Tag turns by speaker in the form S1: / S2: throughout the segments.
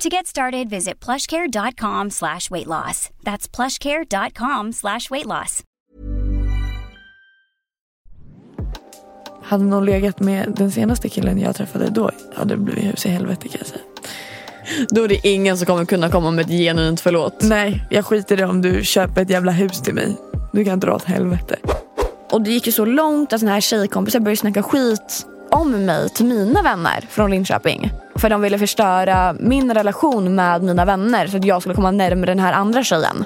S1: To get started, visit plushcare.com slash weight loss. That's plushcare.com slash weight loss.
S2: Hade någon legat med den senaste killen jag träffade då hade det blivit hus i helvete kan jag säga.
S3: Då är det ingen som kommer kunna komma med ett genuint förlåt.
S2: Nej, jag skiter i det om du köper ett jävla hus till mig. Du kan dra åt helvete.
S3: Och det gick ju så långt att såna här tjejkompisar började snacka skit om mig till mina vänner från Linköping. För de ville förstöra min relation med mina vänner så att jag skulle komma närmare den här andra tjejen.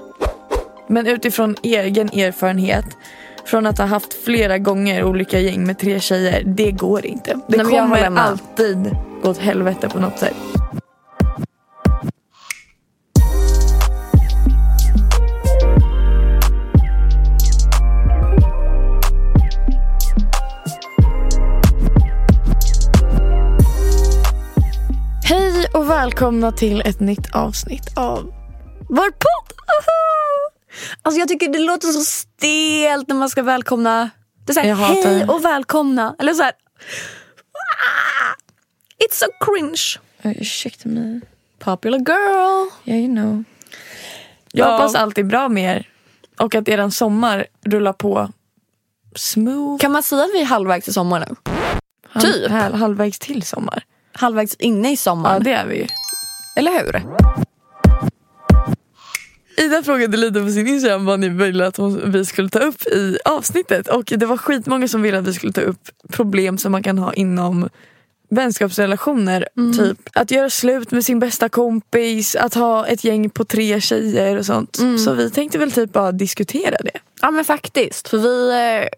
S2: Men utifrån egen erfarenhet från att ha haft flera gånger olika gäng med tre tjejer, det går inte. Det
S3: Nej,
S2: kommer alltid gå åt helvete på något sätt. Välkomna till ett nytt avsnitt av
S3: Vår podd! Alltså jag tycker det låter så stelt när man ska välkomna. Det är såhär, hej och välkomna. Eller såhär, ah, it's so cringe.
S2: Ursäkta mig.
S3: Popular girl.
S2: Yeah, you know. Jag
S3: Ja.
S2: hoppas allt är bra med er. Och att eran sommar rullar på smooth.
S3: Kan man säga att vi är halvvägs i sommar nu?
S2: Halv-
S3: typ.
S2: hal- halvvägs till sommar.
S3: Halvvägs inne i
S2: Ja,
S3: sommaren.
S2: det är vi.
S3: Eller hur?
S2: Ida frågade lite på sin Instagram vad ni ville att vi skulle ta upp i avsnittet. Och det var skitmånga som ville att vi skulle ta upp problem som man kan ha inom vänskapsrelationer. Typ att göra slut med sin bästa kompis, att ha ett gäng på tre tjejer och sånt. Så vi tänkte väl typ bara diskutera det.
S3: Ja men faktiskt. För vi eh,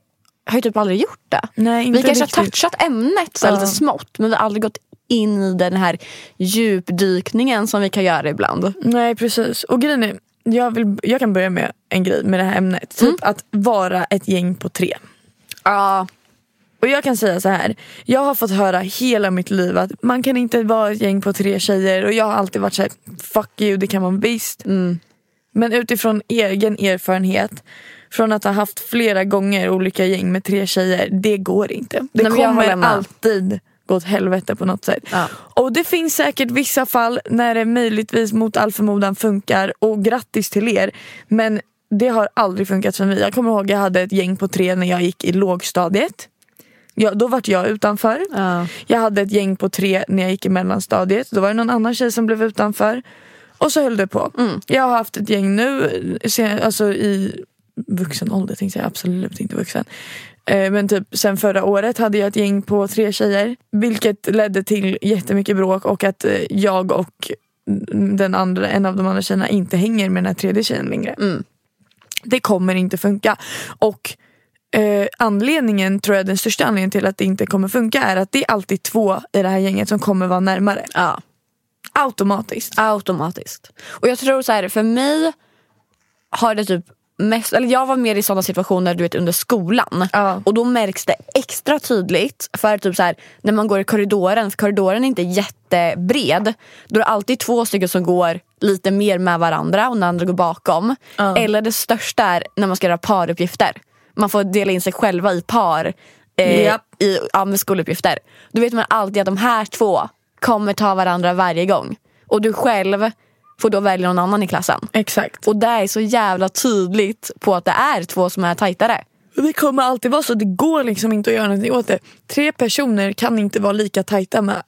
S3: har ju typ aldrig gjort det.
S2: Nej,
S3: vi kanske har
S2: riktigt.
S3: touchat ämnet så
S2: Ja.
S3: lite smått. Men vi har aldrig gått in i den här djupdykningen som vi kan göra ibland.
S2: Nej precis. Och grejen är, jag, vill, jag kan börja med en grej med det här ämnet. Typ att vara ett gäng på tre.
S3: Ja.
S2: Och jag kan säga så här. Jag har fått höra hela mitt liv att man kan inte vara ett gäng på tre tjejer. Och jag har alltid varit så här, fuck you, det kan man visst. Men utifrån egen erfarenhet. Från att ha haft flera gånger olika gäng med tre tjejer. Det går inte. Det
S3: Nej,
S2: kommer alltid gå åt helvete på något sätt.
S3: Ja.
S2: Och det finns säkert vissa fall när det möjligtvis mot all förmodan funkar. Och grattis till er. Men det har aldrig funkat för mig. Jag kommer ihåg jag hade ett gäng på tre när jag gick i lågstadiet. Ja, då vart jag utanför.
S3: Ja.
S2: Jag hade ett gäng på tre när jag gick i mellanstadiet. Då var det någon annan tjej som blev utanför. Och så höll det på. Jag har haft ett gäng nu, alltså i vuxen ålder tänkte jag, absolut inte vuxen. Eh, Men typ sen förra året hade jag ett gäng på tre tjejer. Vilket ledde till jättemycket bråk och att eh, jag och den andra, en av de andra tjejerna inte hänger med den här tredje tjejen längre. Det kommer inte funka. Och eh, anledningen, tror jag den största anledningen till att det inte kommer funka är att det är alltid två i det här gänget som kommer vara närmare.
S3: ja.
S2: Automatiskt.
S3: Automatiskt. Och jag tror så här, för mig har det typ mest, eller jag var mer i sådana situationer du vet under skolan.
S2: Ja.
S3: Och då märks det extra tydligt för typ så här, när man går i korridoren, för korridoren är inte jättebred. Då är det alltid två stycken som går lite mer med varandra och den andra går bakom.
S2: Ja.
S3: Eller det största är när man ska göra paruppgifter. Man får dela in sig själva i par eh,
S2: Japp.
S3: i, ja, med skoluppgifter. Då vet man alltid att de här två kommer ta varandra varje gång. Och du själv får då välja någon annan i klassen.
S2: Exakt.
S3: Och det är så jävla tydligt på att det är två som är tajtare.
S2: Det kommer alltid vara så. Det går liksom inte att göra någonting åt det. Tre personer kan inte vara lika tajta med.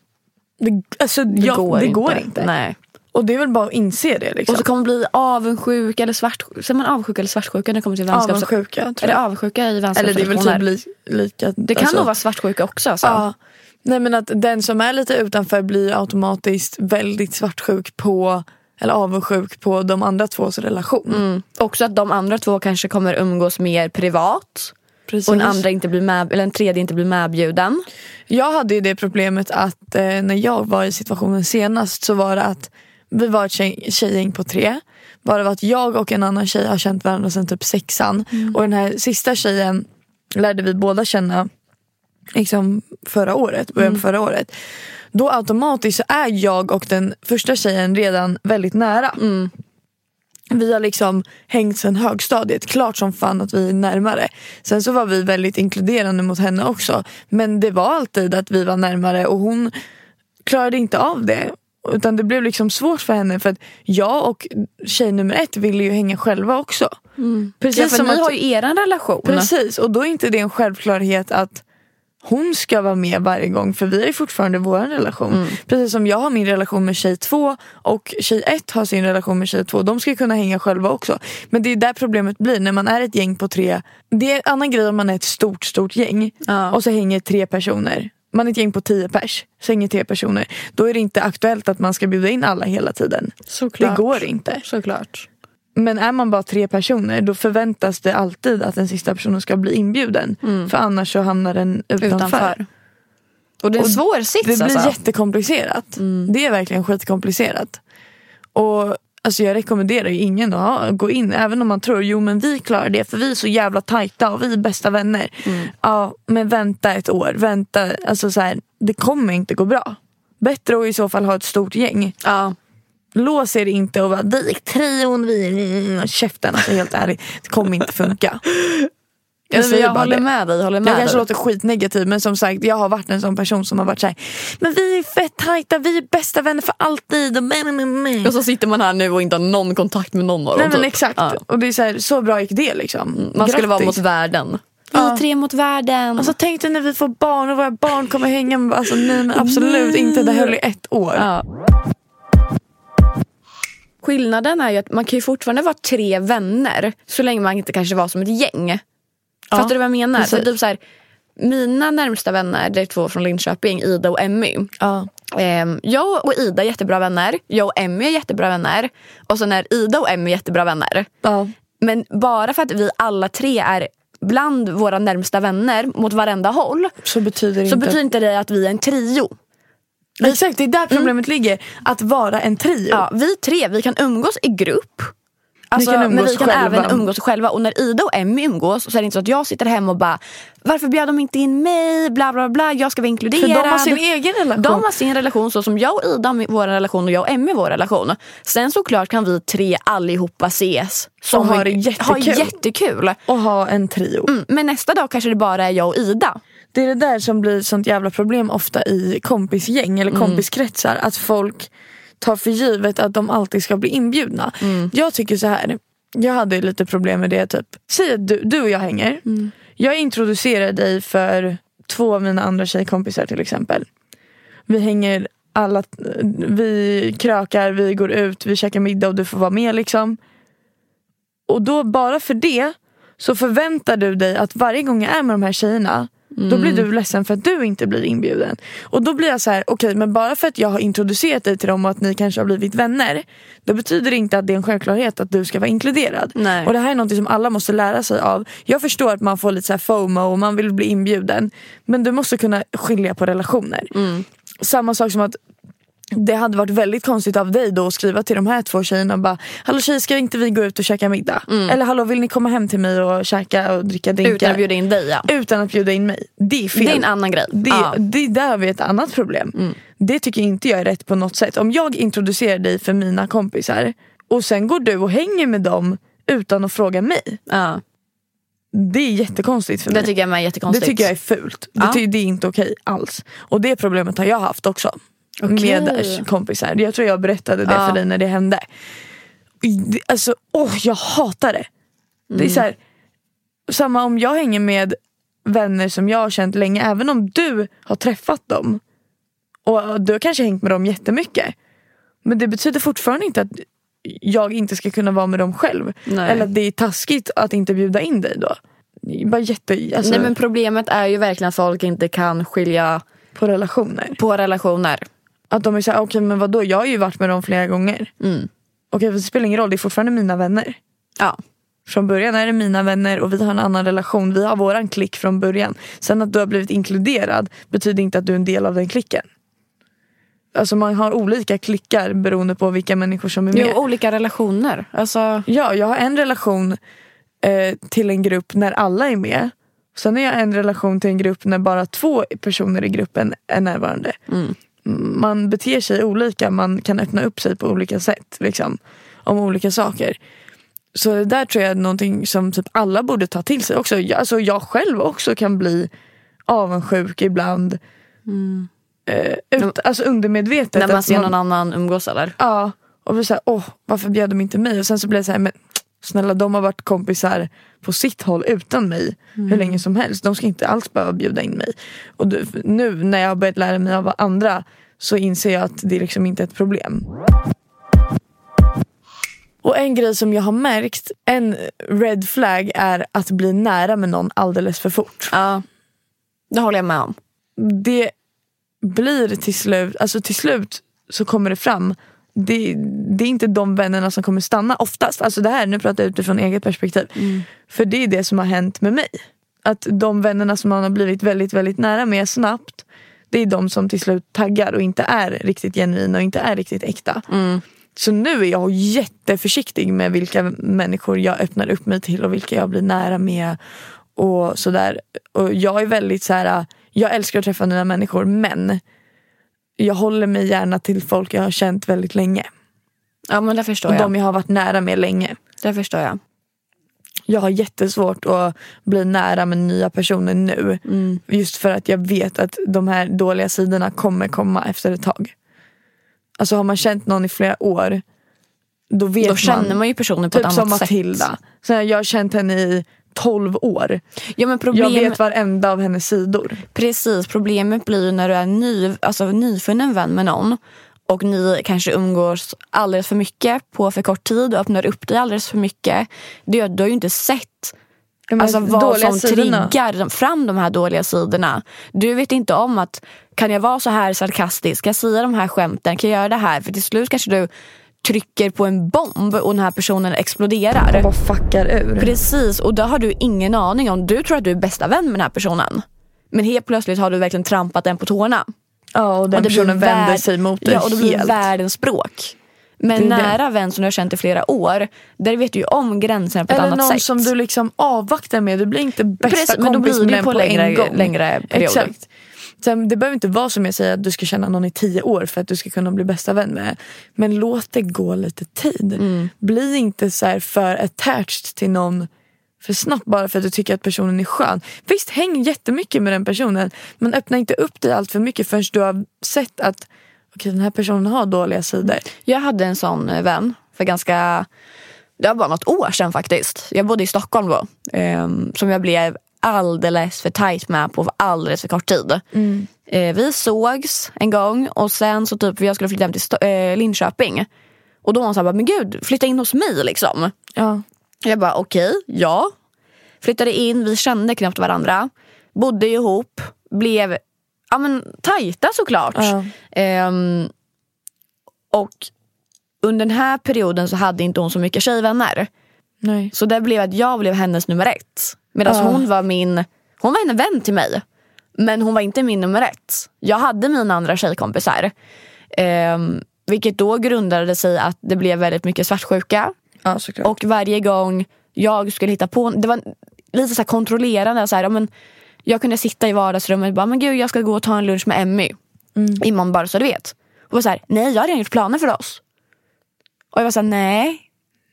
S2: Det, alltså,
S3: Det,
S2: ja,
S3: går,
S2: det
S3: inte.
S2: går inte.
S3: Nej.
S2: Och det är väl bara att inse det. Liksom.
S3: Och så kommer man bli avundsjuk eller svartsjuk. Säger man avundsjuk eller svartsjuka när det kommer till vänskap?
S2: Avundsjuka tror
S3: Är det
S2: jag.
S3: avundsjuka i
S2: Eller det är väl typ li, lika.
S3: Det kan
S2: alltså,
S3: nog vara svartsjuka också. Alltså.
S2: Ja. Nej men att den som är lite utanför blir automatiskt väldigt svartsjuk på eller avundsjuk på de andra tvås relation.
S3: Mm. Också att de andra två kanske kommer umgås mer privat.
S2: Precis.
S3: Och den, andra inte blir med, eller den tredje inte blir medbjuden.
S2: Jag hade ju det problemet att eh, när jag var i situationen senast så var det att vi var ett tjej, tjejgäng på tre. Bara att jag och en annan tjej har känt varandra sedan typ sexan. Och den här sista tjejen lärde vi båda känna liksom förra året, början på förra året. Då automatiskt så är jag och den första tjejen redan väldigt nära. Vi har liksom hängt sedan högstadiet. Klart som fan att vi är närmare. Sen så var vi väldigt inkluderande mot henne också. Men det var alltid att vi var närmare och hon klarade inte av det. Utan det blev liksom svårt för henne för att jag och tjej nummer ett ville ju hänga själva också. Precis
S3: Ja, för ni
S2: att-
S3: har ju eran relation.
S2: Precis, och då är inte det en självklarhet att hon ska vara med varje gång för vi är fortfarande vår relation.
S3: Mm.
S2: Precis som jag har min relation med tjej två och tjej ett har sin relation med tjej två. De ska kunna hänga själva också. Men det är där problemet blir när man är ett gäng på tre. Det är en annan grej om man är ett stort stort gäng
S3: Ja.
S2: och så hänger tre personer. Man är ett gäng på tio pers, så hänger tre personer. Då är det inte aktuellt att man ska bjuda in alla hela tiden.
S3: Såklart.
S2: Det går inte.
S3: Såklart.
S2: Men är man bara tre personer då förväntas det alltid att den sista personen ska bli inbjuden. För annars så hamnar den utanför.
S3: Mm. Utanför. Och det är en svår sits
S2: Det blir
S3: alltså. Mm.
S2: jättekomplicerat. Det är verkligen skitkomplicerat. Och alltså jag rekommenderar ju ingen att gå in även om man tror jo men vi klarar det för vi är så jävla tajta och vi är bästa vänner.
S3: Mm.
S2: Ja men vänta ett år. Vänta, alltså så här, det kommer inte gå bra. Bättre att i så fall ha ett stort gäng.
S3: Ja.
S2: Lås er inte och är trion, vi är... Käften alltså helt ärligt. Det kommer inte funka.
S3: Jag,
S2: säger
S3: jag håller
S2: det.
S3: med dig. Håller med
S2: Jag kanske
S3: dig.
S2: låter skitnegativ men som sagt jag har varit en sån person som har varit såhär Men vi är fett tajta, vi är bästa vänner för alltid och men, men, men.
S3: Och så sitter man här nu och inte har någon kontakt med någon av dem.
S2: Nej men
S3: typ.
S2: exakt.
S3: Ja.
S2: Och det är så, här, så bra gick det liksom.
S3: Man skulle vara
S2: Grattis.
S3: mot världen. Vi
S2: Ja.
S3: tre mot världen.
S2: Alltså tänk dig när vi får barn och våra barn kommer hänga med alltså, nej men absolut inte, det höll i ett år.
S3: Ja. Skillnaden är ju att man kan ju fortfarande vara tre vänner så länge man inte kanske var som ett gäng. Fattar du vad jag menar?
S2: precis.
S3: För typ så här, mina närmsta vänner, det är två från Linköping, Ida och Emmy.
S2: Ja.
S3: Ehm, jag och Ida är jättebra vänner. Jag och Emmy är jättebra vänner. Och sen är Ida och Emmy jättebra vänner.
S2: Ja.
S3: Men bara för att vi alla tre är bland våra närmsta vänner mot varenda håll
S2: Så betyder
S3: så
S2: inte...
S3: betyder inte det att vi är en trio.
S2: Exakt, det är där problemet ligger. Att vara en trio.
S3: Ja, vi tre vi kan umgås i grupp. Alltså,
S2: kan
S3: men vi kan
S2: själva.
S3: även umgås själva. Och när Ida och Emmy umgås så är det inte så att jag sitter hemma och bara Varför bjöd de inte in mig? Bla bla bla. Jag ska vara inkluderad.
S2: För de har sin egen relation.
S3: De har sin relation så som jag och Ida har vår relation och jag och Emmy vår relation. Sen såklart kan vi tre allihopa ses. Som
S2: Och ha
S3: en-
S2: det jättekul.
S3: Ha jättekul.
S2: Och ha en trio.
S3: Mm, men nästa dag kanske det bara är jag och Ida.
S2: Det är det där som blir sånt jävla problem ofta i kompisgäng eller kompiskretsar. Att folk tar för givet att de alltid ska bli inbjudna. Jag tycker så här. Jag hade lite problem med det. typ. Säg att du, du och jag hänger. Jag introducerar dig för två av mina andra tjejkompisar till exempel. Vi hänger alla, vi krökar, vi går ut, vi käkar middag och du får vara med liksom. Och då bara för det så förväntar du dig att varje gång jag är med de här tjejerna då blir du ledsen för att du inte blir inbjuden. Och då blir jag så här: okej men bara för att jag har introducerat dig till dem och att ni kanske har blivit vänner. Då betyder det inte att det är en självklarhet att du ska vara inkluderad.
S3: Nej.
S2: Och det här är något som alla måste lära sig av. Jag förstår att man får lite så här FOMO och man vill bli inbjuden. Men du måste kunna skilja på relationer. Samma sak som att det hade varit väldigt konstigt av dig då att skriva till de här två tjejerna och bara Hallå tjejer ska inte vi gå ut och käka middag? Eller hallå vill ni komma hem till mig och käka och dricka drinkar?
S3: Utan att bjuda in dig ja.
S2: Utan att bjuda in mig. Det är fel.
S3: Det är en annan grej.
S2: Det,
S3: Ja.
S2: det där har vi ett annat problem. Det tycker inte jag är rätt på något sätt. Om jag introducerar dig för mina kompisar och sen går du och hänger med dem utan att fråga mig.
S3: Ja.
S2: Det är jättekonstigt för
S3: Det
S2: mig.
S3: tycker jag är
S2: det
S3: jättekonstigt.
S2: tycker jag är fult. Det,
S3: Ja.
S2: ty- det är inte okej alls. Och det problemet har jag haft också.
S3: Okej.
S2: Med kompisar. Jag tror jag berättade det
S3: Ja.
S2: för dig när det hände. Det- Alltså, åh, jag hatar det. Det
S3: Mm.
S2: är så här, samma om jag hänger med vänner som jag har känt länge, även om du har träffat dem och du har kanske hängt med dem jättemycket. Men det betyder fortfarande inte att jag inte ska kunna vara med dem själv.
S3: Nej.
S2: Eller att det är taskigt att inte bjuda in dig då. Det Bara jätte, alltså,
S3: Nej men problemet är ju verkligen att folk inte kan skilja
S2: på relationer.
S3: på relationer.
S2: Att de är såhär, okej men vadå jag har ju varit med dem flera gånger.
S3: Mm.
S2: Okej det spelar ingen roll, det är fortfarande mina vänner.
S3: Ja.
S2: Från början är det mina vänner och vi har en annan relation. Vi har våran klick från början. Sen att du har blivit inkluderad betyder inte att du är en del av den klicken. Alltså man har olika klickar beroende på vilka människor som är med.
S3: Jo, olika relationer. Alltså,
S2: Ja, jag har en relation eh, till en grupp när alla är med. Sen har jag en relation till en grupp när bara två personer i gruppen är närvarande.
S3: mm.
S2: Man beter sig olika, man kan öppna upp sig på olika sätt. Liksom, om olika saker. Så det där tror jag är någonting som typ alla borde ta till sig också. Jag, alltså jag själv också kan bli avundsjuk ibland. Eh, ut, alltså undermedvetet.
S3: när man ser någon annan umgås eller?
S2: Ja, och blir såhär, åh varför bjöd de inte mig? Och sen så blir det såhär, men snälla de har varit kompisar på sitt håll utan mig hur länge som helst. De ska inte alls behöva bjuda in mig. Och nu när jag har börjat lära mig av andra så inser jag att det liksom inte är ett problem. Och en grej som jag har märkt, en red flag är att bli nära med någon alldeles för fort.
S3: Ja, det håller jag med om.
S2: det blir till slut, alltså till slut så kommer det fram. Det, det är inte de vännerna som kommer stanna oftast. Alltså det här, nu pratar jag utifrån eget perspektiv. För det är det som har hänt med mig. Att de vännerna som man har blivit väldigt, väldigt nära med snabbt. Det är de som till slut taggar och inte är riktigt genuina och inte är riktigt äkta. Så nu är jag jätteförsiktig med vilka människor jag öppnar upp mig till och vilka jag blir nära med. Och sådär. Och jag är väldigt så här. jag älskar att träffa nya människor men jag håller mig gärna till folk jag har känt väldigt länge.
S3: Ja men det förstår
S2: Och
S3: jag.
S2: de jag har varit nära med länge.
S3: Det förstår jag.
S2: Jag har jättesvårt att bli nära med nya personer nu.
S3: Mm.
S2: Just för att jag vet att de här dåliga sidorna kommer komma efter ett tag. Alltså har man känt någon i flera år. Då vet
S3: Då känner man ju personen på
S2: Typ
S3: ett
S2: som
S3: annat sätt.
S2: Matilda. Så jag har känt henne i 12 år.
S3: Ja, men problem,
S2: Jag vet varenda av hennes sidor.
S3: Precis, problemet blir ju när du är ny, alltså, nyfunnen vän med någon och ni kanske umgås alldeles för mycket på för kort tid och öppnar upp dig alldeles för mycket. Gör, du har ju inte sett alltså, vad som
S2: sidorna.
S3: triggar fram de här dåliga sidorna. Du vet inte om att kan jag vara så här sarkastisk, kan jag säga de här skämten, kan jag göra det här? För till slut kanske du trycker på en bomb och den här personen exploderar.
S2: Och bara fuckar ur.
S3: Precis, och det har du ingen aning om. Du tror att du är bästa vän med den här personen. Men helt plötsligt har du verkligen trampat den på tårna.
S2: Ja och den
S3: och blir
S2: personen vänder
S3: värld-
S2: sig mot dig
S3: Ja, och det blir
S2: helt.
S3: världens språk. Men
S2: är det.
S3: nära vän som du har känt i flera år, där vet du ju om gränserna på ett
S2: Eller
S3: annat
S2: någon
S3: sätt.
S2: som du liksom avvaktar med. Du blir inte bästa
S3: Precis, men då
S2: kompis
S3: blir
S2: med
S3: på
S2: på
S3: längre-
S2: en gång.
S3: längre perioder.
S2: Exakt. Sen, det behöver inte vara som jag säger att du ska känna någon i tio år för att du ska kunna bli bästa vän med. Men låt det gå lite tid.
S3: Mm.
S2: Bli inte så här för attached till någon för snabbt bara för att du tycker att personen är skön. Visst, häng jättemycket med den personen men öppna inte upp dig allt för mycket förrän du har sett att okej, den här personen har dåliga sidor.
S3: Jag hade en sån eh, vän för ganska, det var bara något år sedan faktiskt. Jag bodde i Stockholm då. ehm, som jag blev alldeles för tajt med på alldeles för kort tid. Eh, vi sågs en gång och sen så typ jag skulle flytta hem till eh, Linköping. Och då var hon såhär, men gud flytta in hos mig liksom.
S2: Ja.
S3: Jag bara okej, ja. Flyttade in, vi kände knappt varandra. Bodde ihop, blev ja, men, tajta såklart.
S2: Ja.
S3: Ehm, och under den här perioden så hade inte hon så mycket tjejvänner.
S2: Nej.
S3: Så det blev att jag blev hennes nummer ett. Medan
S2: Ja.
S3: hon var min hon var en vän till mig. Men hon var inte min nummer ett. Jag hade mina andra tjejkompisar. Ehm, vilket då grundade sig att det blev väldigt mycket svartsjuka.
S2: Ja.
S3: Och varje gång jag skulle hitta på, det var lite så här kontrollerande. Så här, men jag kunde sitta i vardagsrummet och bara, men gud jag ska gå och ta en lunch med Emmy. Imorgon bara så du vet. Och var så här, nej jag har redan gjort planer för oss. Och jag var så här, nej.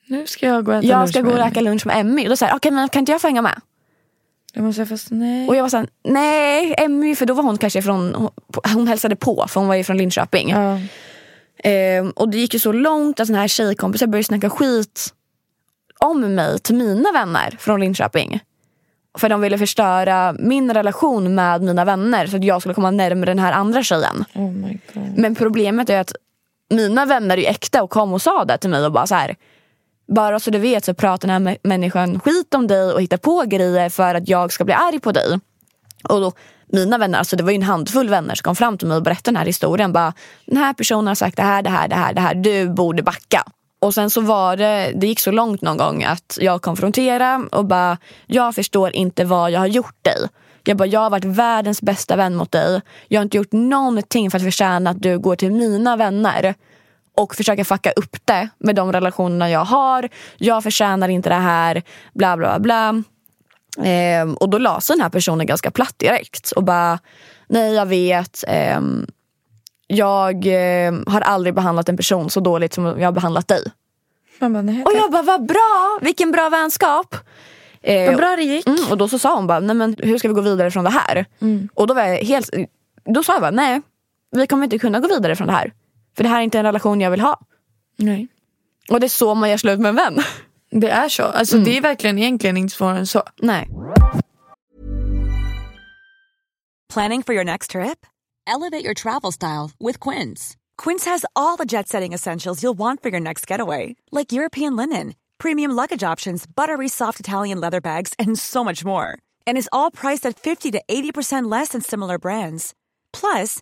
S2: nu ska jag gå och äta
S3: Jag
S2: lunch
S3: ska gå och käka lunch med Emmy. Och då sa okej men kan inte jag få hänga med?
S2: Jag måste säga fast nej.
S3: Och jag var så här, nej Emmy, för då var hon kanske från, hon, hon hälsade på för hon var ju från Linköping.
S2: Ja.
S3: Ehm, och det gick ju så långt att såna här tjejkompisar började snacka skit om mig till mina vänner från Linköping. För de ville förstöra min relation med mina vänner så att jag skulle komma närmare den här andra tjejen.
S2: Oh.
S3: Men problemet är att mina vänner är äkta och kom och sa det till mig och bara så här. Bara så du vet så pratar den här människan skit om dig och hittar på grejer för att jag ska bli arg på dig. Och då, mina vänner, alltså det var ju en handfull vänner som kom fram till mig och berättade den här historien. Bara, den här personen har sagt det här, det här, det här, det här. Du borde backa. Och sen så var det, det gick så långt någon gång att jag konfronterade och bara, jag förstår inte vad jag har gjort dig. Jag bara, jag har varit världens bästa vän mot dig. Jag har inte gjort någonting för att förtjäna att du går till mina vänner och försöker fucka upp det med de relationerna jag har. Jag förtjänar inte det här, bla bla bla. Eh, och då la sig den här personen ganska platt direkt och bara, nej jag vet. Eh, jag eh, har aldrig behandlat en person så dåligt som jag har behandlat dig.
S2: Bara,
S3: Och jag bara, vad bra! Vilken bra vänskap! Eh,
S2: Vad bra det gick.
S3: Mm, och då så sa hon bara, nej men hur ska vi gå vidare från det här? Och då var helt, då sa jag bara, nej vi kommer inte kunna gå vidare från det här. För det här är inte en relation jag vill ha.
S2: Nej.
S3: Och det är så man gör slut med en vän.
S2: Det är så. Alltså, Det är verkligen egentligen inte svårare än så.
S3: nej.
S4: Planning for your next trip? Elevate your travel style with Quince. Quince has all the jet setting essentials you'll want for your next getaway, like European linen, premium luggage options, buttery soft Italian leather bags, and so much more. And is all priced at 50 to 80% less than similar brands. Plus,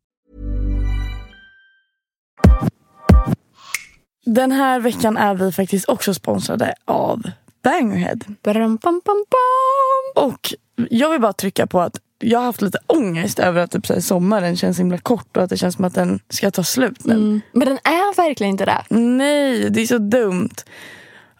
S2: Den här veckan är vi faktiskt också sponsrade av Bangerhead.
S3: Bram, pam, pam, pam.
S2: Och jag vill bara trycka på att jag har haft lite ångest över att typ, så här, sommaren känns himla kort och att det känns som att den ska ta slut nu.
S3: Mm. Men den är verkligen inte det.
S2: Nej, det är så dumt.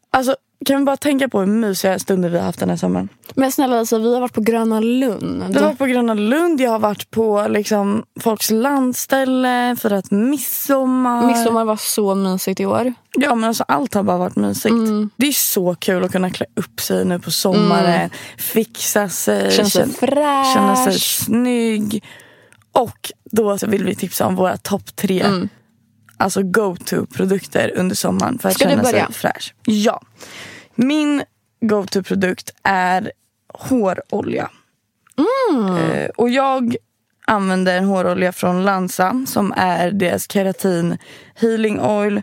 S2: Alltså, kan vi bara tänka på hur mysiga stunder vi har haft den här sommaren?
S3: Men snälla Lisa, vi har varit på Gröna Lund.
S2: Jag har varit på Gröna Lund, jag har varit på liksom, folks landställe, firat midsommar.
S3: Midsommar var så mysigt i år.
S2: Ja men alltså allt har bara varit mysigt.
S3: Mm.
S2: Det är så kul att kunna klä upp sig nu på sommaren. Fixa sig.
S3: Känna sig fräsch.
S2: Känna sig snygg. Och då så vill vi tipsa om våra topp tre alltså go-to-produkter under sommaren för att
S3: Ska du
S2: känna
S3: börja?
S2: sig fräsch. Ja. Min go-to-produkt är hårolja.
S3: Mm.
S2: Eh, och jag använder en hårolja från Lansa som är deras keratin healing oil.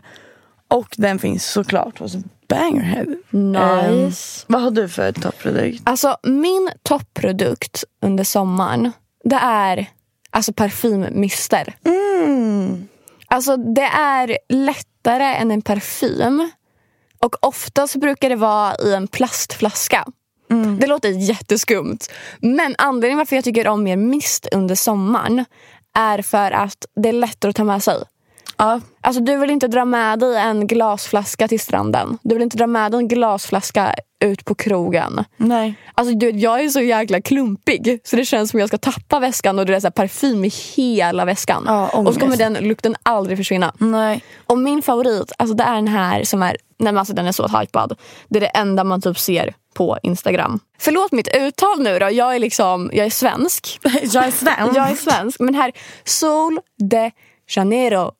S2: Och den finns såklart hos Bangerhead.
S3: Nice.
S2: Eh, vad har du för topprodukt?
S3: Alltså min topprodukt under sommaren, det är alltså parfymmister.
S2: Mm.
S3: Alltså det är lättare än en parfym. Och oftast brukar det vara i en plastflaska. Det låter jätteskumt. Men anledningen varför jag tycker om mer mist under sommaren är för att det är lättare att ta med sig.
S2: Ja.
S3: Alltså du vill inte dra med dig en glasflaska till stranden. Du vill inte dra med dig en glasflaska ut på krogen.
S2: Nej.
S3: Alltså du, jag är så jäkla klumpig så det känns som jag ska tappa väskan och det är så parfym i hela väskan.
S2: Ja,
S3: och så kommer den lukten aldrig försvinna.
S2: Nej.
S3: Och min favorit, alltså det är den här som är, nej alltså den är så hypad. Det är det enda man typ ser på Instagram. Förlåt mitt uttal nu då, jag är liksom, jag är svensk.
S2: Jag är svensk.
S3: Jag är svensk. Men här, Sol de Janeiro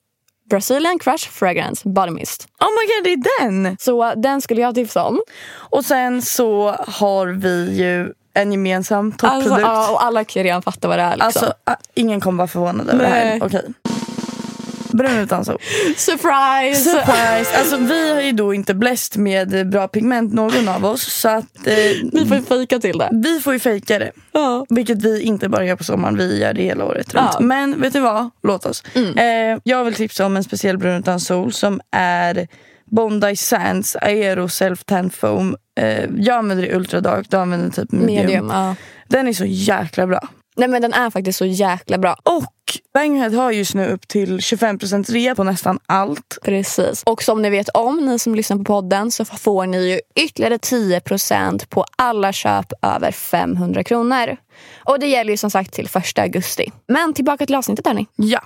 S3: Brazilian Crush Fragrance Body Mist.
S2: Oh my god, det är den!
S3: Så den skulle jag tipsa om.
S2: Och sen så har vi ju en gemensam topprodukt.
S3: Alltså, ja, och alla kan redan fatta vad det är. Liksom.
S2: Alltså, ingen kommer vara förvånad över det här.
S3: Nej.
S2: Brun utan sol.
S3: Surprise!
S2: Surprise! Alltså, vi har ju då inte bläst med bra pigment någon av oss. Så att eh,
S3: Vi får fejka till det.
S2: vi får ju fejka det.
S3: Ja.
S2: Vilket vi inte bara gör på sommaren, vi gör det hela året runt.
S3: Ja. Mm.
S2: Men vet du vad? Låt oss. Eh, jag vill tipsa om en speciell brun utan sol som är Bondi Sands Aero Self Tan Foam. Eh, jag använder det ultra dark, du använder typ medium.
S3: Medium. Ja.
S2: Den är så jäkla bra.
S3: Nej men den är faktiskt så jäkla bra.
S2: Och Banghead har just nu upp till 25% rea på nästan allt.
S3: Precis. Och som ni vet om, ni som lyssnar på podden, så får ni ju ytterligare 10% på alla köp över 500 kronor. Och det gäller ju som sagt till 1 augusti. Men tillbaka till avsnittet hörni.
S2: Ja.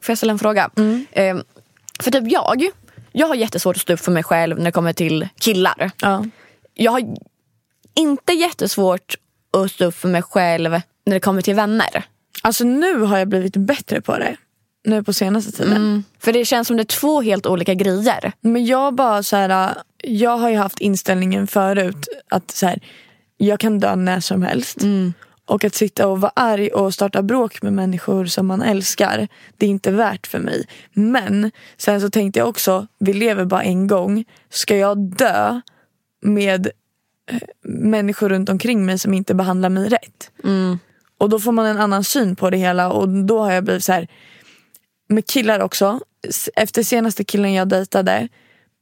S3: Får jag ställa en fråga? Eh, för typ jag, jag har jättesvårt att stå upp för mig själv när det kommer till killar.
S2: Ja.
S3: Jag har inte jättesvårt att stå upp för mig själv när det kommer till vänner.
S2: Alltså nu har jag blivit bättre på det. Nu på senaste tiden.
S3: För det känns som det är två helt olika grejer.
S2: Men jag bara så här, jag har ju haft inställningen förut att så här, jag kan dö när som helst. Och att sitta och vara arg och starta bråk med människor som man älskar, det är inte värt för mig. Men sen så tänkte jag också, vi lever bara en gång. Ska jag dö med människor runt omkring mig som inte behandlar mig rätt? Och då får man en annan syn på det hela och då har jag blivit så här med killar också. Efter senaste killen jag dejtade,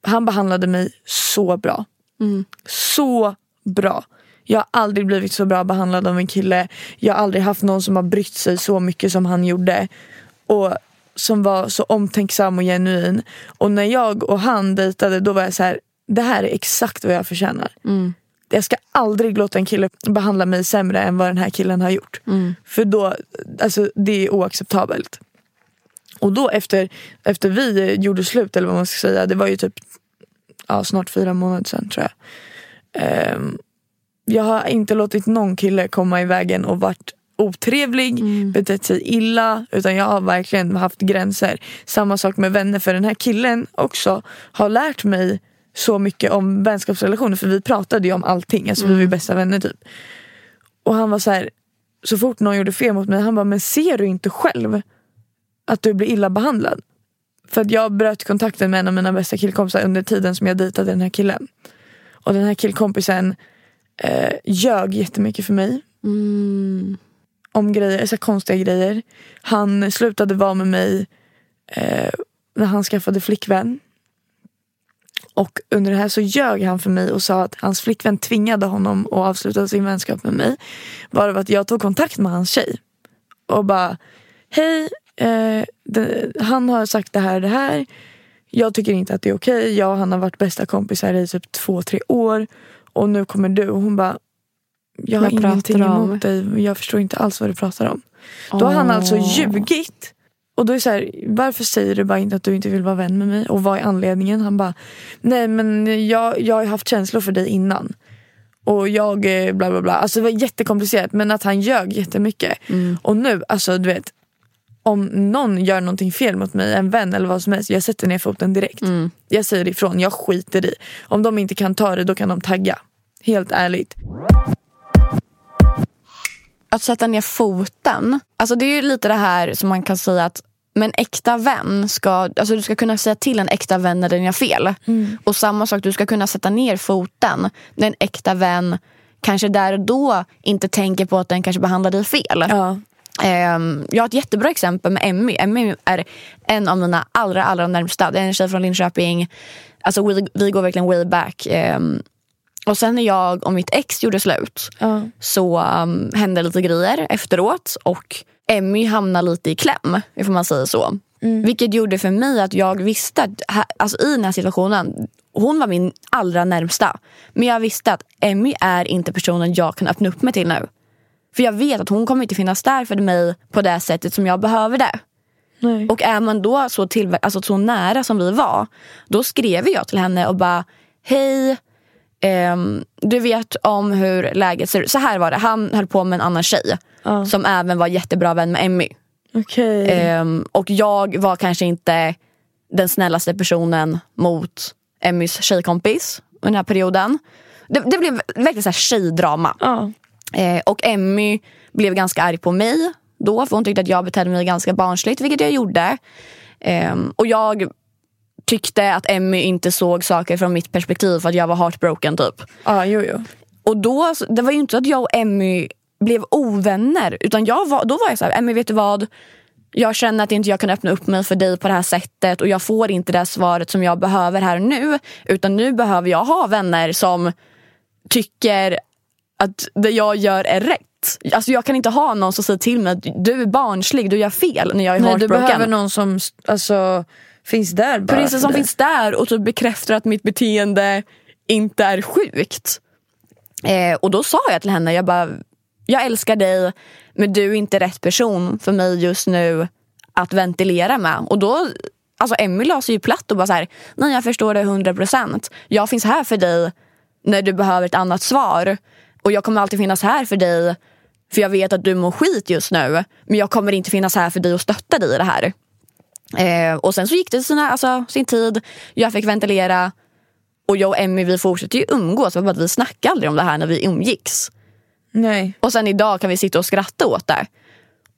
S2: han behandlade mig så bra. Så bra. Jag har aldrig blivit så bra behandlad av en kille. Jag har aldrig haft någon som har brytt sig så mycket som han gjorde. Och som var så omtänksam och genuin. Och när jag och han dejtade då var jag så här, det här är exakt vad jag förtjänar. Jag ska aldrig låta en kille behandla mig sämre än vad den här killen har gjort. För då, alltså det är oacceptabelt. Och då efter, efter vi gjorde slut, eller vad man ska säga, det var ju typ ja, snart fyra månader sedan tror jag. Ehm, jag har inte låtit någon kille komma i vägen och varit otrevlig, betett sig illa, utan jag har verkligen haft gränser. Samma sak med vänner, för den här killen också har lärt mig så mycket om vänskapsrelationer, för vi pratade ju om allting, alltså vi var ju bästa vänner typ. Och han var så här, så fort någon gjorde fel mot mig, han bara, men ser du inte själv att du blir illa behandlad? För att jag bröt kontakten med en av mina bästa killkompisar under tiden som jag dejtade den här killen. Och den här killkompisen eh, ljög jättemycket för mig. Om grejer, så konstiga grejer. Han slutade vara med mig eh, när han skaffade flickvän. Och under det här så ljög han för mig och sa att hans flickvän tvingade honom att avsluta sin vänskap med mig. Varav att jag tog kontakt med hans tjej. Och bara, hej, eh, det, han har sagt det här och det här. Jag tycker inte att det är okej. Jag och han har varit bästa kompisar i typ två, tre år. Och nu kommer du. Och hon bara, jag har
S3: pratar
S2: ingenting emot dig. Jag förstår inte alls vad du pratar om. Då har han alltså ljugit. Och då är det så här, varför säger du bara inte att du inte vill vara vän med mig? Och vad är anledningen? Han bara, nej men jag, jag har haft känslor för dig innan. Och jag eh, bla bla bla. Alltså det var jättekomplicerat men att han ljög jättemycket. Och nu, alltså du vet. Om någon gör någonting fel mot mig, en vän eller vad som helst, jag sätter ner foten direkt. Jag säger ifrån, jag skiter i. Om de inte kan ta det, då kan de tagga. Helt ärligt.
S3: Att sätta ner foten. Alltså det är ju lite det här som man kan säga att men äkta vän ska, alltså du ska kunna säga till en äkta vän när den gör fel. Och samma sak, du ska kunna sätta ner foten när en äkta vän kanske där och då inte tänker på att den kanske behandlar dig fel.
S2: Ja.
S3: Ehm, jag har ett jättebra exempel med Emmy. Emmy är en av mina allra, allra närmsta. Det är en tjej från Linköping. Alltså vi, vi går verkligen way back. Och sen när jag och mitt ex gjorde slut
S2: Ja.
S3: så um, hände lite grejer efteråt och Emmy hamnade lite i kläm, ifall man säger så. Vilket gjorde för mig att jag visste att här, alltså i den här situationen, hon var min allra närmsta. Men jag visste att Emmy är inte personen jag kan öppna upp mig till nu. För jag vet att hon kommer inte finnas där för mig på det sättet som jag behöver det.
S2: Nej.
S3: Och är man då så, till, alltså så nära som vi var, då skrev jag till henne och bara Hej, ehm, du vet om hur läget ser ut. Så här var det, han höll på med en annan tjej
S2: Ja.
S3: som även var jättebra vän med Emmy.
S2: Okej.
S3: Ehm, och jag var kanske inte den snällaste personen mot Emmys tjejkompis under den här perioden. Det, det blev verkligen så här tjejdrama.
S2: Ja.
S3: Eh, och Emmy blev ganska arg på mig då för hon tyckte att jag betedde mig ganska barnsligt, vilket jag gjorde. Ehm, och jag tyckte att Emmy inte såg saker från mitt perspektiv för att jag var heartbroken typ.
S2: Ja, jo, jo.
S3: Och då, det var ju inte att jag och Emmy blev ovänner. Utan jag var, då var jag så här, Emmy vet du vad? Jag känner att inte jag kan öppna upp mig för dig på det här sättet och jag får inte det svaret som jag behöver här och nu. Utan nu behöver jag ha vänner som tycker att det jag gör är rätt. Alltså jag kan inte ha någon som säger till mig att du är barnslig, du gör fel när jag är
S2: Nej, du
S3: heartbroken.
S2: behöver någon som alltså, finns där bara.
S3: Precis
S2: för
S3: som
S2: dig.
S3: finns där och typ bekräftar att mitt beteende inte är sjukt. Eh, och då sa jag till henne, jag bara, jag älskar dig men du är inte rätt person för mig just nu att ventilera med. Och då, alltså Emmy la sig ju platt och bara så här, nej jag förstår det 100%. Jag finns här för dig när du behöver ett annat svar. Och jag kommer alltid finnas här för dig för jag vet att du mår skit just nu. Men jag kommer inte finnas här för dig och stötta dig i det här. Eh, och sen så gick det sina, alltså, sin tid. Jag fick ventilera. Och jag och Emmy vi fortsatte ju umgås. Bara att vi snackade aldrig om det här när vi umgicks.
S2: Nej.
S3: Och sen idag kan vi sitta och skratta åt det.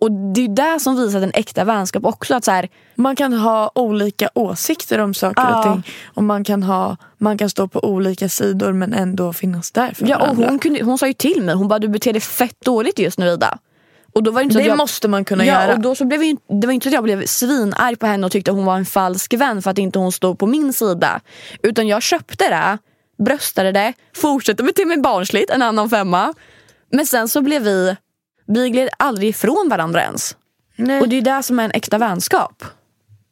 S3: Och det är det som visar en äkta vänskap också. Att så här,
S2: Man kan ha olika åsikter om saker
S3: Ja.
S2: och ting. Och man kan, ha, man kan stå på olika sidor men ändå finnas där för
S3: ja, och
S2: varandra.
S3: hon, kunde, hon sa ju till mig, hon bara du beter dig fett dåligt just nu Ida. Och då var det inte
S2: det
S3: jag,
S2: måste man kunna
S3: ja,
S2: göra.
S3: Och då så blev vi, det var inte så att jag blev svinarg på henne och tyckte hon var en falsk vän för att inte hon stod på min sida. Utan jag köpte det, bröstade det, fortsatte bete mig barnsligt, en annan femma. Men sen så blev vi, vi gled aldrig ifrån varandra ens.
S2: Nej.
S3: Och det är det som är en äkta vänskap.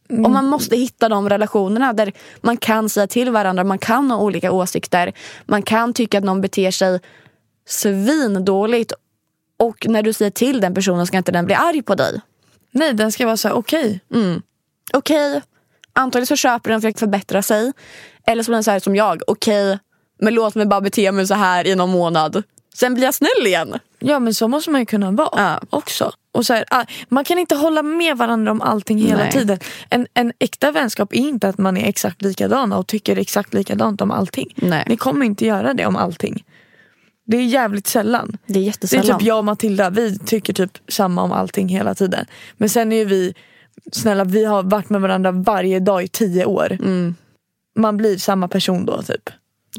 S3: Och man måste hitta de relationerna där man kan säga till varandra, man kan ha olika åsikter. Man kan tycka att någon beter sig svindåligt och när du säger till den personen ska inte den bli arg på dig.
S2: Nej, den ska vara så här, okej.
S3: Okej, antagligen så köper den för att förbättra sig. Eller så blir den så här som jag, okej, men låt mig bara bete mig så här i någon månad. Sen blir jag snäll igen.
S2: Ja men så måste man ju kunna vara
S3: Ja.
S2: också. Och så här, ah, man kan inte hålla med varandra om allting hela
S3: Nej.
S2: tiden. En, en äkta vänskap är inte att man är exakt likadana och tycker exakt likadant om allting.
S3: Nej.
S2: Ni kommer inte göra det om allting. Det är jävligt sällan.
S3: Det är
S2: Det är
S3: jättesällan.
S2: typ jag och Matilda, vi tycker typ samma om allting hela tiden. Men sen är ju vi, snälla vi har varit med varandra varje dag i tio år.
S3: Mm.
S2: Man blir samma person då typ.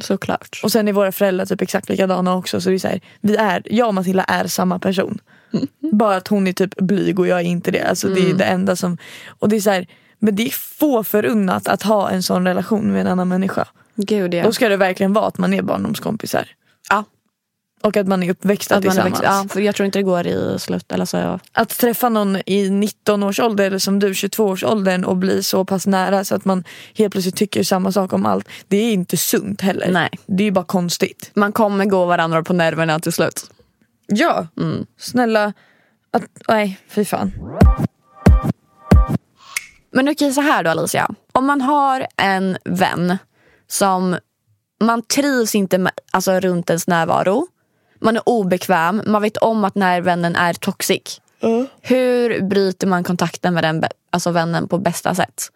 S3: Såklart.
S2: Och sen är våra föräldrar typ exakt likadana också. Så det är så här, vi är, jag och Matilda är samma person. Bara att hon är typ blyg och jag är inte det. Alltså det är det enda som... Och det är så här, men det är få förunnat att ha en sån relation med en annan människa.
S3: Gud ja.
S2: Då ska det verkligen vara att man är barndomskompisar. Och att man är uppväxta
S3: Att
S2: tillsammans.
S3: växt, ja, för jag tror inte det går i slut. Eller så, ja.
S2: Att träffa någon i 19 års ålder eller som du 22 års åldern och bli så pass nära så att man helt plötsligt tycker samma sak om allt. Det är inte sunt heller.
S3: Nej.
S2: Det är bara konstigt.
S3: Man kommer gå varandra på nerverna till slut.
S2: Ja, snälla. Att, nej, fy fan.
S3: Men okej, så här då Alicia. Om man har en vän som man trivs inte med, alltså, runt ens närvaro. Man är obekväm. Man vet om att när vännen är toxic. Hur bryter man kontakten med den alltså vännen på bästa sätt?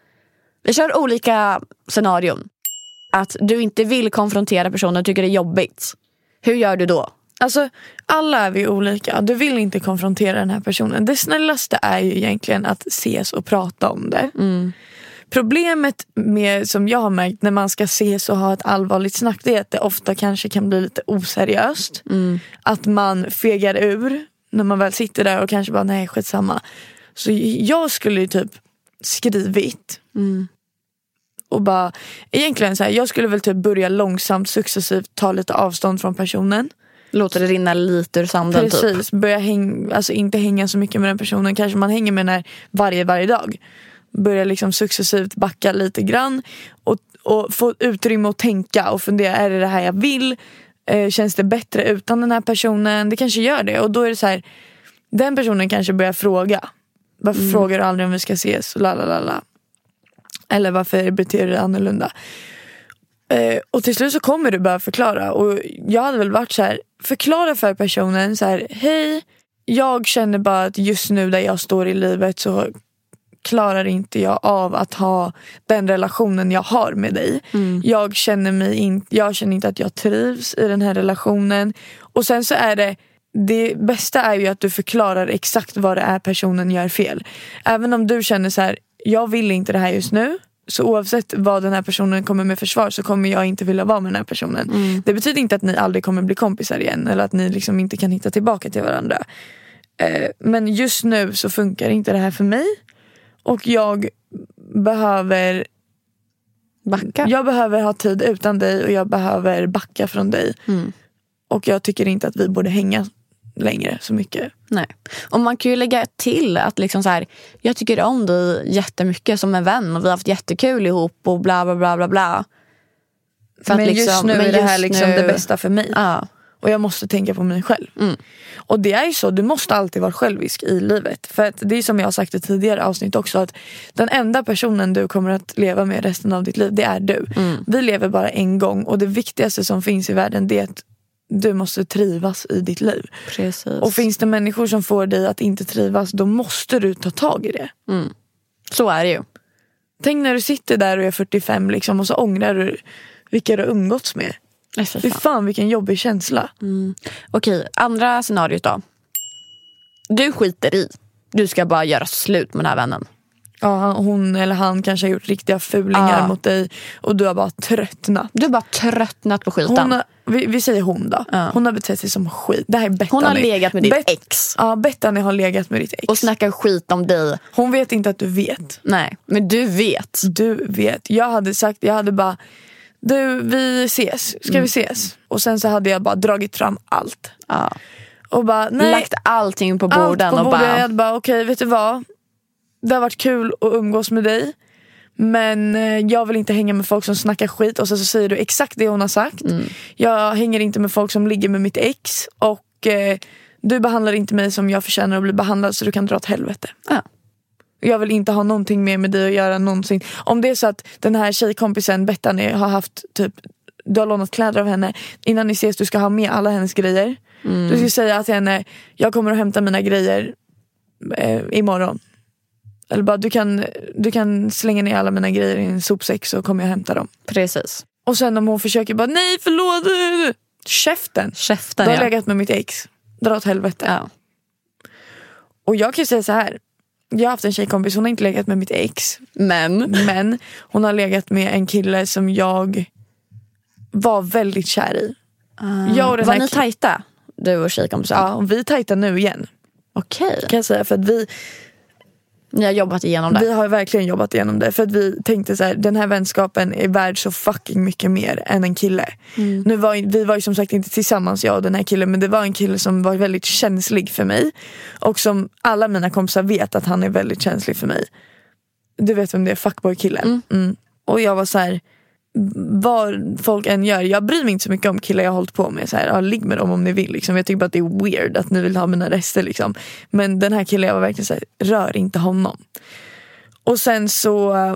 S3: Vi kör olika scenarion. Att du inte vill konfrontera personen och tycker det är jobbigt. Hur gör du då?
S2: Alltså, alla är vi olika. Du vill inte konfrontera den här personen. Det snällaste är ju egentligen att ses och prata om det. Problemet med, som jag har märkt när man ska ses och ha ett allvarligt snack det är att det ofta kanske kan bli lite oseriöst. Att man fegar ur när man väl sitter där och kanske bara nej skitsamma. Så jag skulle ju typ skrivit och bara egentligen så här, jag skulle väl typ börja långsamt successivt ta lite avstånd från personen.
S3: Låter det rinna lite ur sanden? Typ.
S2: Precis, börja häng, alltså inte hänga så mycket med den personen. Kanske man hänger med den här varje, varje dag. Börja liksom successivt backa lite grann och, och få utrymme att tänka och fundera, är det det här jag vill? Eh, känns det bättre utan den här personen? Det kanske gör det och då är det så här, den personen kanske börjar fråga. Varför frågar du aldrig om vi ska ses? La, la, la, la. Eller varför beter du dig annorlunda? Eh, och till slut så kommer du behöva förklara. Och jag hade väl varit så här, förklara för personen så här, hej, jag känner bara att just nu där jag står i livet så klarar inte jag av att ha den relationen jag har med dig. Jag, känner mig in, jag känner inte att jag trivs i den här relationen. Och sen så är det det bästa är ju att du förklarar exakt vad det är personen gör fel. Även om du känner så här, jag vill inte det här just nu. Så oavsett vad den här personen kommer med försvar så kommer jag inte vilja vara med den här personen. Det betyder inte att ni aldrig kommer bli kompisar igen eller att ni liksom inte kan hitta tillbaka till varandra. Eh, men just nu så funkar inte det här för mig. Och jag behöver,
S3: Backa.
S2: jag behöver ha tid utan dig och jag behöver backa från dig. Och jag tycker inte att vi borde hänga längre så mycket.
S3: Nej. Och man kan ju lägga till att liksom så här, jag tycker om dig jättemycket som en vän och vi har haft jättekul ihop och bla bla bla bla bla. För
S2: men just
S3: liksom-
S2: nu
S3: men
S2: är det här
S3: just
S2: liksom
S3: nu-
S2: det bästa för mig.
S3: Ja.
S2: Och jag måste tänka på mig själv. Och det är ju så, du måste alltid vara självisk i livet. För att det är som jag har sagt i tidigare avsnitt också. Att den enda personen du kommer att leva med resten av ditt liv, det är du. Vi lever bara en gång och det viktigaste som finns i världen det är att du måste trivas i ditt liv.
S3: Precis.
S2: Och finns det människor som får dig att inte trivas, då måste du ta tag i det.
S3: Så är det ju.
S2: Tänk när du sitter där och är 45 liksom, och så ångrar du vilka du har umgåtts med.
S3: Nej, för
S2: Fy
S3: fan.
S2: fan vilken jobbig känsla.
S3: Okej, andra scenariot då. Du skiter i. Du ska bara göra slut med den här vännen.
S2: Ja, han- hon eller han kanske har gjort riktiga fulingar
S3: Ja.
S2: mot dig och du har bara tröttnat.
S3: Du har bara tröttnat på skiten.
S2: Hon har, vi, vi säger hon då.
S3: Ja.
S2: Hon har betett sig som skit. Det här är Bettany.
S3: Hon har legat med ditt
S2: Bet-
S3: ex.
S2: Ja, Bettany har legat med ditt ex.
S3: Och snackar skit om dig.
S2: Hon vet inte att du vet.
S3: Nej, men du vet.
S2: Du vet. Jag hade sagt, jag hade bara du vi ses, ska
S3: Mm.
S2: vi ses? Och sen så hade jag bara dragit fram allt.
S3: Ja.
S2: Och bara nej.
S3: Lagt allting på
S2: allt
S3: borden
S2: på
S3: och
S2: bordet. Jag
S3: bara...
S2: hade bara okej vet du vad? Det har varit kul att umgås med dig. Men eh, jag vill inte hänga med folk som snackar skit och så, så säger du exakt det hon har sagt.
S3: Mm.
S2: Jag hänger inte med folk som ligger med mitt ex och eh, du behandlar inte mig som jag förtjänar att bli behandlad så du kan dra åt helvete.
S3: Ja.
S2: Jag vill inte ha någonting mer med dig att göra någonsin. Om det är så att den här tjejkompisen Bettany har haft typ du har lånat kläder av henne. Innan ni ses du ska ha med alla hennes grejer. Du ska säga till henne, jag kommer att hämta mina grejer eh, imorgon. Eller bara du kan, du kan slänga ner alla mina grejer i en sopsäck så kommer jag hämta dem.
S3: Precis.
S2: Och sen om hon försöker bara nej förlåt. Käften.
S3: Käften
S2: Du har
S3: ja.
S2: legat med mitt ex. Dra åt helvete.
S3: ja.
S2: Och jag kan ju säga så här. Jag har haft en tjejkompis, hon har inte legat med mitt ex.
S3: Men.
S2: Men hon har legat med en kille som jag var väldigt kär i. Jag och den
S3: Var ni tajta? Du och tjejkompisen?
S2: Ja, och vi är tajta nu igen.
S3: Okej.
S2: Kan jag säga. För att vi,
S3: Ni har jobbat igenom det?
S2: vi har verkligen jobbat igenom det. För att vi tänkte så här, den här vänskapen är värd så fucking mycket mer än en kille. Nu var, vi var ju som sagt inte tillsammans jag och den här killen. Men det var en kille som var väldigt känslig för mig. Och som alla mina kompisar vet att han är väldigt känslig för mig. Du vet vem det är, fuckboy-killen. Mm. Och jag var så här. Vad folk än gör, jag bryr mig inte så mycket om killar jag har hållit på med. Så här, ja, ligg med dem om ni vill. Liksom. Jag tycker bara att det är weird att ni vill ha mina rester. Liksom. Men den här killen, jag var verkligen så här, rör inte honom. Och sen så eh,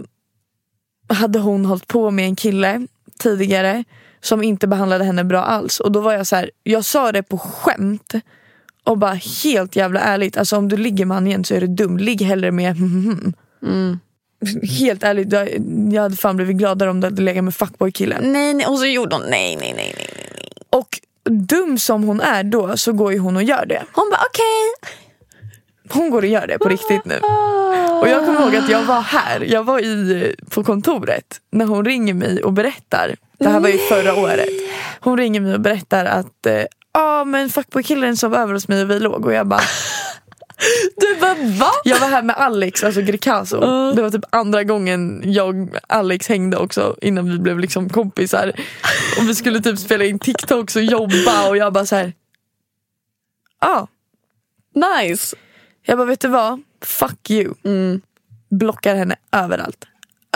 S2: hade hon hållit på med en kille tidigare som inte behandlade henne bra alls. Och då var jag så här, jag sa det på skämt. Och bara helt jävla ärligt, alltså om du ligger med han igen så är du dum. Ligg hellre med mm. Mm. Helt ärligt, jag, hade fan blivit gladare om du hade legat med fuckboy-killen.
S3: Nej, nej, och så gjorde hon nej, nej, nej, nej. nej.
S2: Och dum som hon är då så går ju hon och gör det.
S3: Hon bara okej.
S2: Hon går och gör det på riktigt nu. Och jag kommer ihåg att jag var här, jag var i, på kontoret när hon ringer mig och berättar. Det här var ju förra året. Hon ringer mig och berättar att ja ah, men fuckboy-killen sov över hos mig och vi låg och jag bara
S3: Du bara va?
S2: Jag var här med Alex, alltså Greekazo. Det var typ andra gången jag och Alex hängde också innan vi blev liksom kompisar. Och vi skulle typ spela in TikToks och jobba och jag bara så här. Ja, ah.
S3: Nice.
S2: jag bara vet du vad? Fuck you. Blockar henne överallt.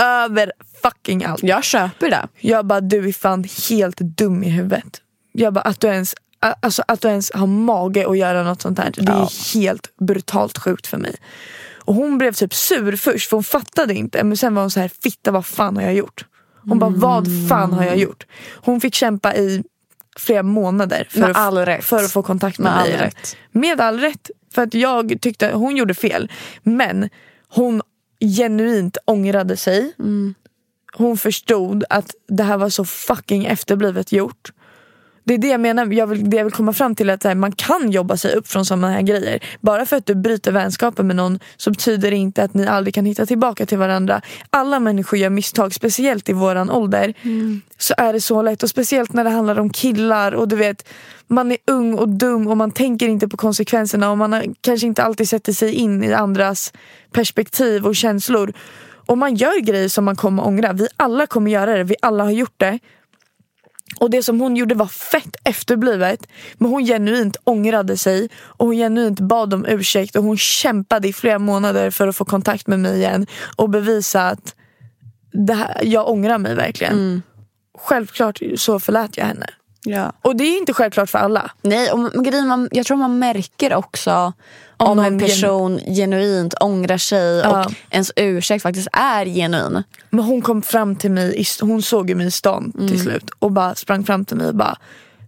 S2: Över fucking allt.
S3: Jag köper det.
S2: Jag bara du är fan helt dum i huvudet. Jag bara att du ens, alltså, att du ens har mage att göra något sånt här. Det är helt brutalt sjukt för mig. Och hon blev typ sur först för hon fattade inte. Men sen var hon så här, fitta vad fan har jag gjort? Hon bara vad fan har jag gjort? Hon fick kämpa i flera månader för,
S3: Med
S2: att, för att få kontakt med,
S3: Med
S2: mig
S3: all rätt.
S2: Med all rätt. För att jag tyckte hon gjorde fel. Men hon genuint ångrade sig. Hon förstod att det här var så fucking efterblivet gjort. Det är det jag menar, jag vill, det jag vill komma fram till är att här, man kan jobba sig upp från sådana här grejer. Bara för att du bryter vänskapen med någon så betyder det inte att ni aldrig kan hitta tillbaka till varandra. Alla människor gör misstag, speciellt i våran ålder. Så är det så lätt och speciellt när det handlar om killar och du vet man är ung och dum och man tänker inte på konsekvenserna och man har, kanske inte alltid sätter sig in i andras perspektiv och känslor. Och man gör grejer som man kommer ångra. Vi alla kommer göra det, vi alla har gjort det. Och det som hon gjorde var fett efterblivet. Men hon genuint ångrade sig och hon genuint bad om ursäkt och hon kämpade i flera månader för att få kontakt med mig igen och bevisa att det här, jag ångrar mig verkligen. Självklart så förlät jag henne.
S3: Ja.
S2: Och det är inte självklart för alla.
S3: Nej, och grejen, man, jag tror man märker också om, en
S2: någon
S3: person genuint ångrar sig
S2: Ja.
S3: och ens ursäkt faktiskt är genuin.
S2: Men hon kom fram till mig, hon såg ju mig i stan
S3: Mm.
S2: till slut och bara sprang fram till mig och bara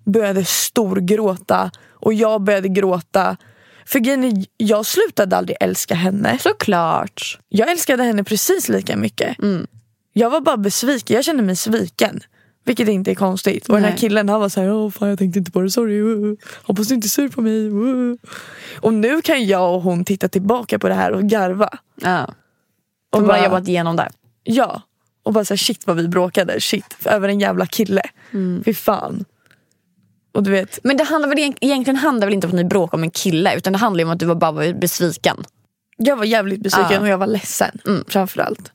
S2: började storgråta och jag började gråta. För grejen jag slutade aldrig älska henne.
S3: Såklart.
S2: Jag älskade henne precis lika mycket.
S3: Mm.
S2: Jag var bara besviken, jag kände mig sviken. Vilket inte är konstigt. Och den här
S3: Nej.
S2: killen han var så här, åh fan jag tänkte inte på det, sorry. Uh. Hoppas du inte är sur på mig. Uh. Och nu kan jag och hon titta tillbaka på det här och garva.
S3: Ja.
S2: Och
S3: Och bara jobbat igenom det.
S2: Ja. Och bara såhär shit vad vi bråkade, shit. Över en jävla kille.
S3: Mm.
S2: Fy fan. Och du vet,
S3: Men det handlar väl egent- egentligen handlar väl inte om att ni bråkade om en kille utan det handlar om att du var bara var besviken.
S2: jag var jävligt besviken
S3: Ja.
S2: och jag var ledsen.
S3: Mm.
S2: Framförallt.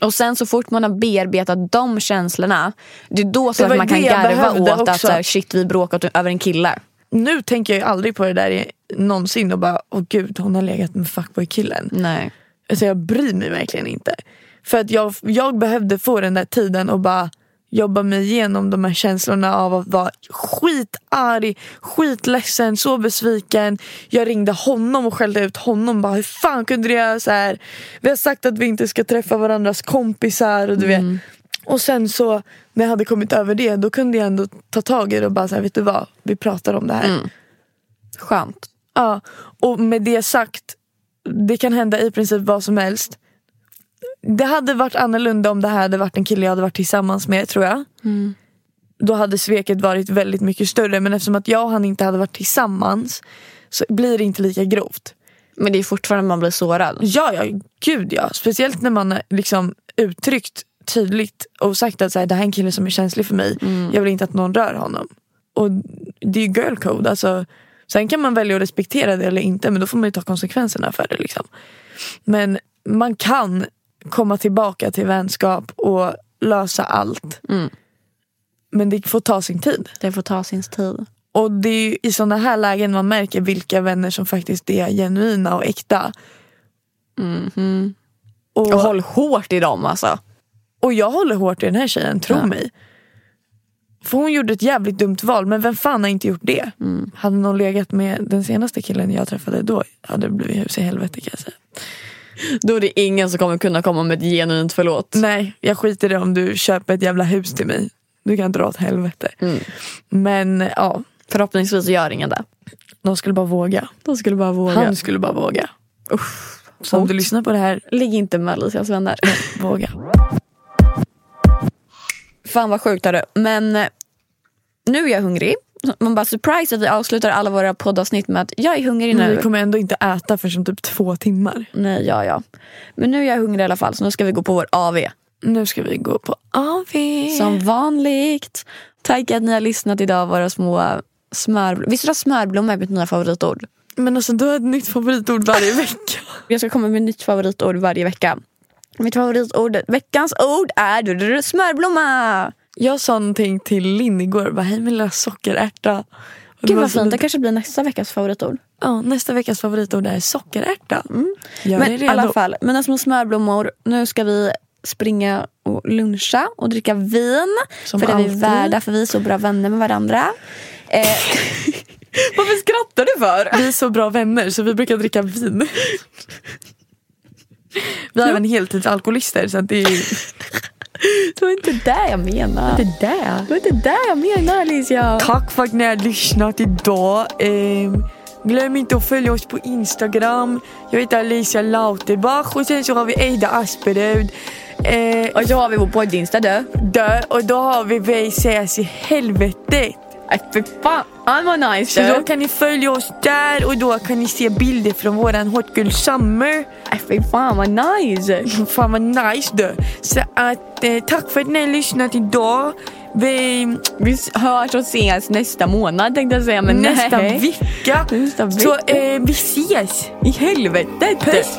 S3: Och sen så fort man har bearbetat de känslorna det är då så att man kan garva åt att så här, shit vi bråkat över en kille.
S2: Nu tänker jag aldrig på det där i- någonsin och bara, åh gud hon har legat med fuckboy-killen.
S3: Nej.
S2: Alltså jag bryr mig verkligen inte. För att jag, jag behövde få den där tiden och bara jobba mig igenom de här känslorna av att vara skitarg, skitledsen, så besviken. Jag ringde honom och skällde ut honom. Bara, Hur fan kunde du göra så här? Vi har sagt att vi inte ska träffa varandras kompisar. Och, du vet. och sen så när jag hade kommit över det då kunde jag ändå ta tag i det och bara, här, vet du vad? Vi pratar om det här.
S3: Skönt.
S2: Ja, och med det sagt, det kan hända i princip vad som helst. Det hade varit annorlunda om det här hade varit en kille jag hade varit tillsammans med tror jag. Då hade sveket varit väldigt mycket större men eftersom att jag och han inte hade varit tillsammans så blir det inte lika grovt.
S3: Men det är fortfarande man blir sårad.
S2: Ja, ja, gud ja. Speciellt när man liksom uttryckt tydligt och sagt att så här, det här är en kille som är känslig för mig. Jag vill inte att någon rör honom. Och det är ju girl code. Alltså, sen kan man välja att respektera det eller inte men då får man ju ta konsekvenserna för det. Liksom. Men man kan komma tillbaka till vänskap och lösa allt. Men det får ta sin tid.
S3: Det får ta sin tid.
S2: Och det är i sådana här lägen man märker vilka vänner som faktiskt är genuina och äkta. Och,
S3: Och håll hårt i dem alltså.
S2: och jag håller hårt i den här tjejen, tro
S3: Ja.
S2: mig. För hon gjorde ett jävligt dumt val, men vem fan har inte gjort det? Hade någon legat med den senaste killen jag träffade då hade det blivit hus i helvete kan jag säga.
S3: Då är det ingen som kommer kunna komma med ett genuint förlåt.
S2: Nej, jag skiter i om du köper ett jävla hus till mig. Du kan dra åt helvete. Men ja,
S3: Förhoppningsvis gör ingen det.
S2: de skulle bara våga.
S3: De skulle bara våga.
S2: Han skulle bara våga. Så om du lyssnar på det här,
S3: Ligg inte med Alicias vänner.
S2: våga.
S3: Fan vad sjukt hörru. Men eh, nu är jag hungrig. Man bara surprise att vi avslutar alla våra poddavsnitt med att jag är hungrig
S2: Men
S3: nu.
S2: vi kommer ändå inte äta för som typ två timmar.
S3: Nej, ja, ja. Men nu är jag hungrig i alla fall så nu ska vi gå på vår AV.
S2: Nu ska vi gå på AV.
S3: Som vanligt. Tack att ni har lyssnat idag våra små smörblommor. Visst är smörblommor är mitt nya favoritord?
S2: Men alltså du har ett nytt favoritord varje vecka.
S3: Jag ska komma med ett nytt favoritord varje vecka. Mitt favoritord, veckans ord är smörblomma.
S2: Jag sa någonting till Linn igår, bara hej min lilla sockerärta.
S3: Gud vad fint, det kanske blir nästa veckas favoritord.
S2: Ja, nästa veckas favoritord är sockerärta. Gör
S3: Men
S2: dig
S3: i
S2: redo.
S3: alla fall, mina små smörblommor. Nu ska vi springa och luncha och dricka vin.
S2: Som
S3: för det är vi
S2: alltid.
S3: värda, för vi är så bra vänner med varandra. Eh, Varför skrattar du för?
S2: Vi är så bra vänner så vi brukar dricka vin. Vi är även heltidsalkoholister så att det är
S3: Det var inte det jag menade.
S2: det där.
S3: Det var inte det jag menade Alicia.
S2: Tack för att ni har lyssnat idag. Ehm, glöm inte att följa oss på Instagram. Jag heter Alicia Lauterbach och sen så har vi Eida Asperud. Eh,
S3: Och så har vi vår poddinsta du.
S2: dö, och då har vi Vi ses i helvetet.
S3: Nej fy fan vad nice
S2: Så då
S3: du.
S2: kan ni följa oss där och då kan ni se bilder från våran Hot Girl Summer.
S3: Nej fy fan vad nice.
S2: Fan vad nice du. Så att eh, tack för att ni har lyssnat idag. Vi,
S3: Vi hörs och ses nästa månad tänkte jag säga men
S2: nästa
S3: nej.
S2: vecka.
S3: Nästa
S2: Så
S3: vecka.
S2: eh, vi ses.
S3: I helvetet.
S2: Puss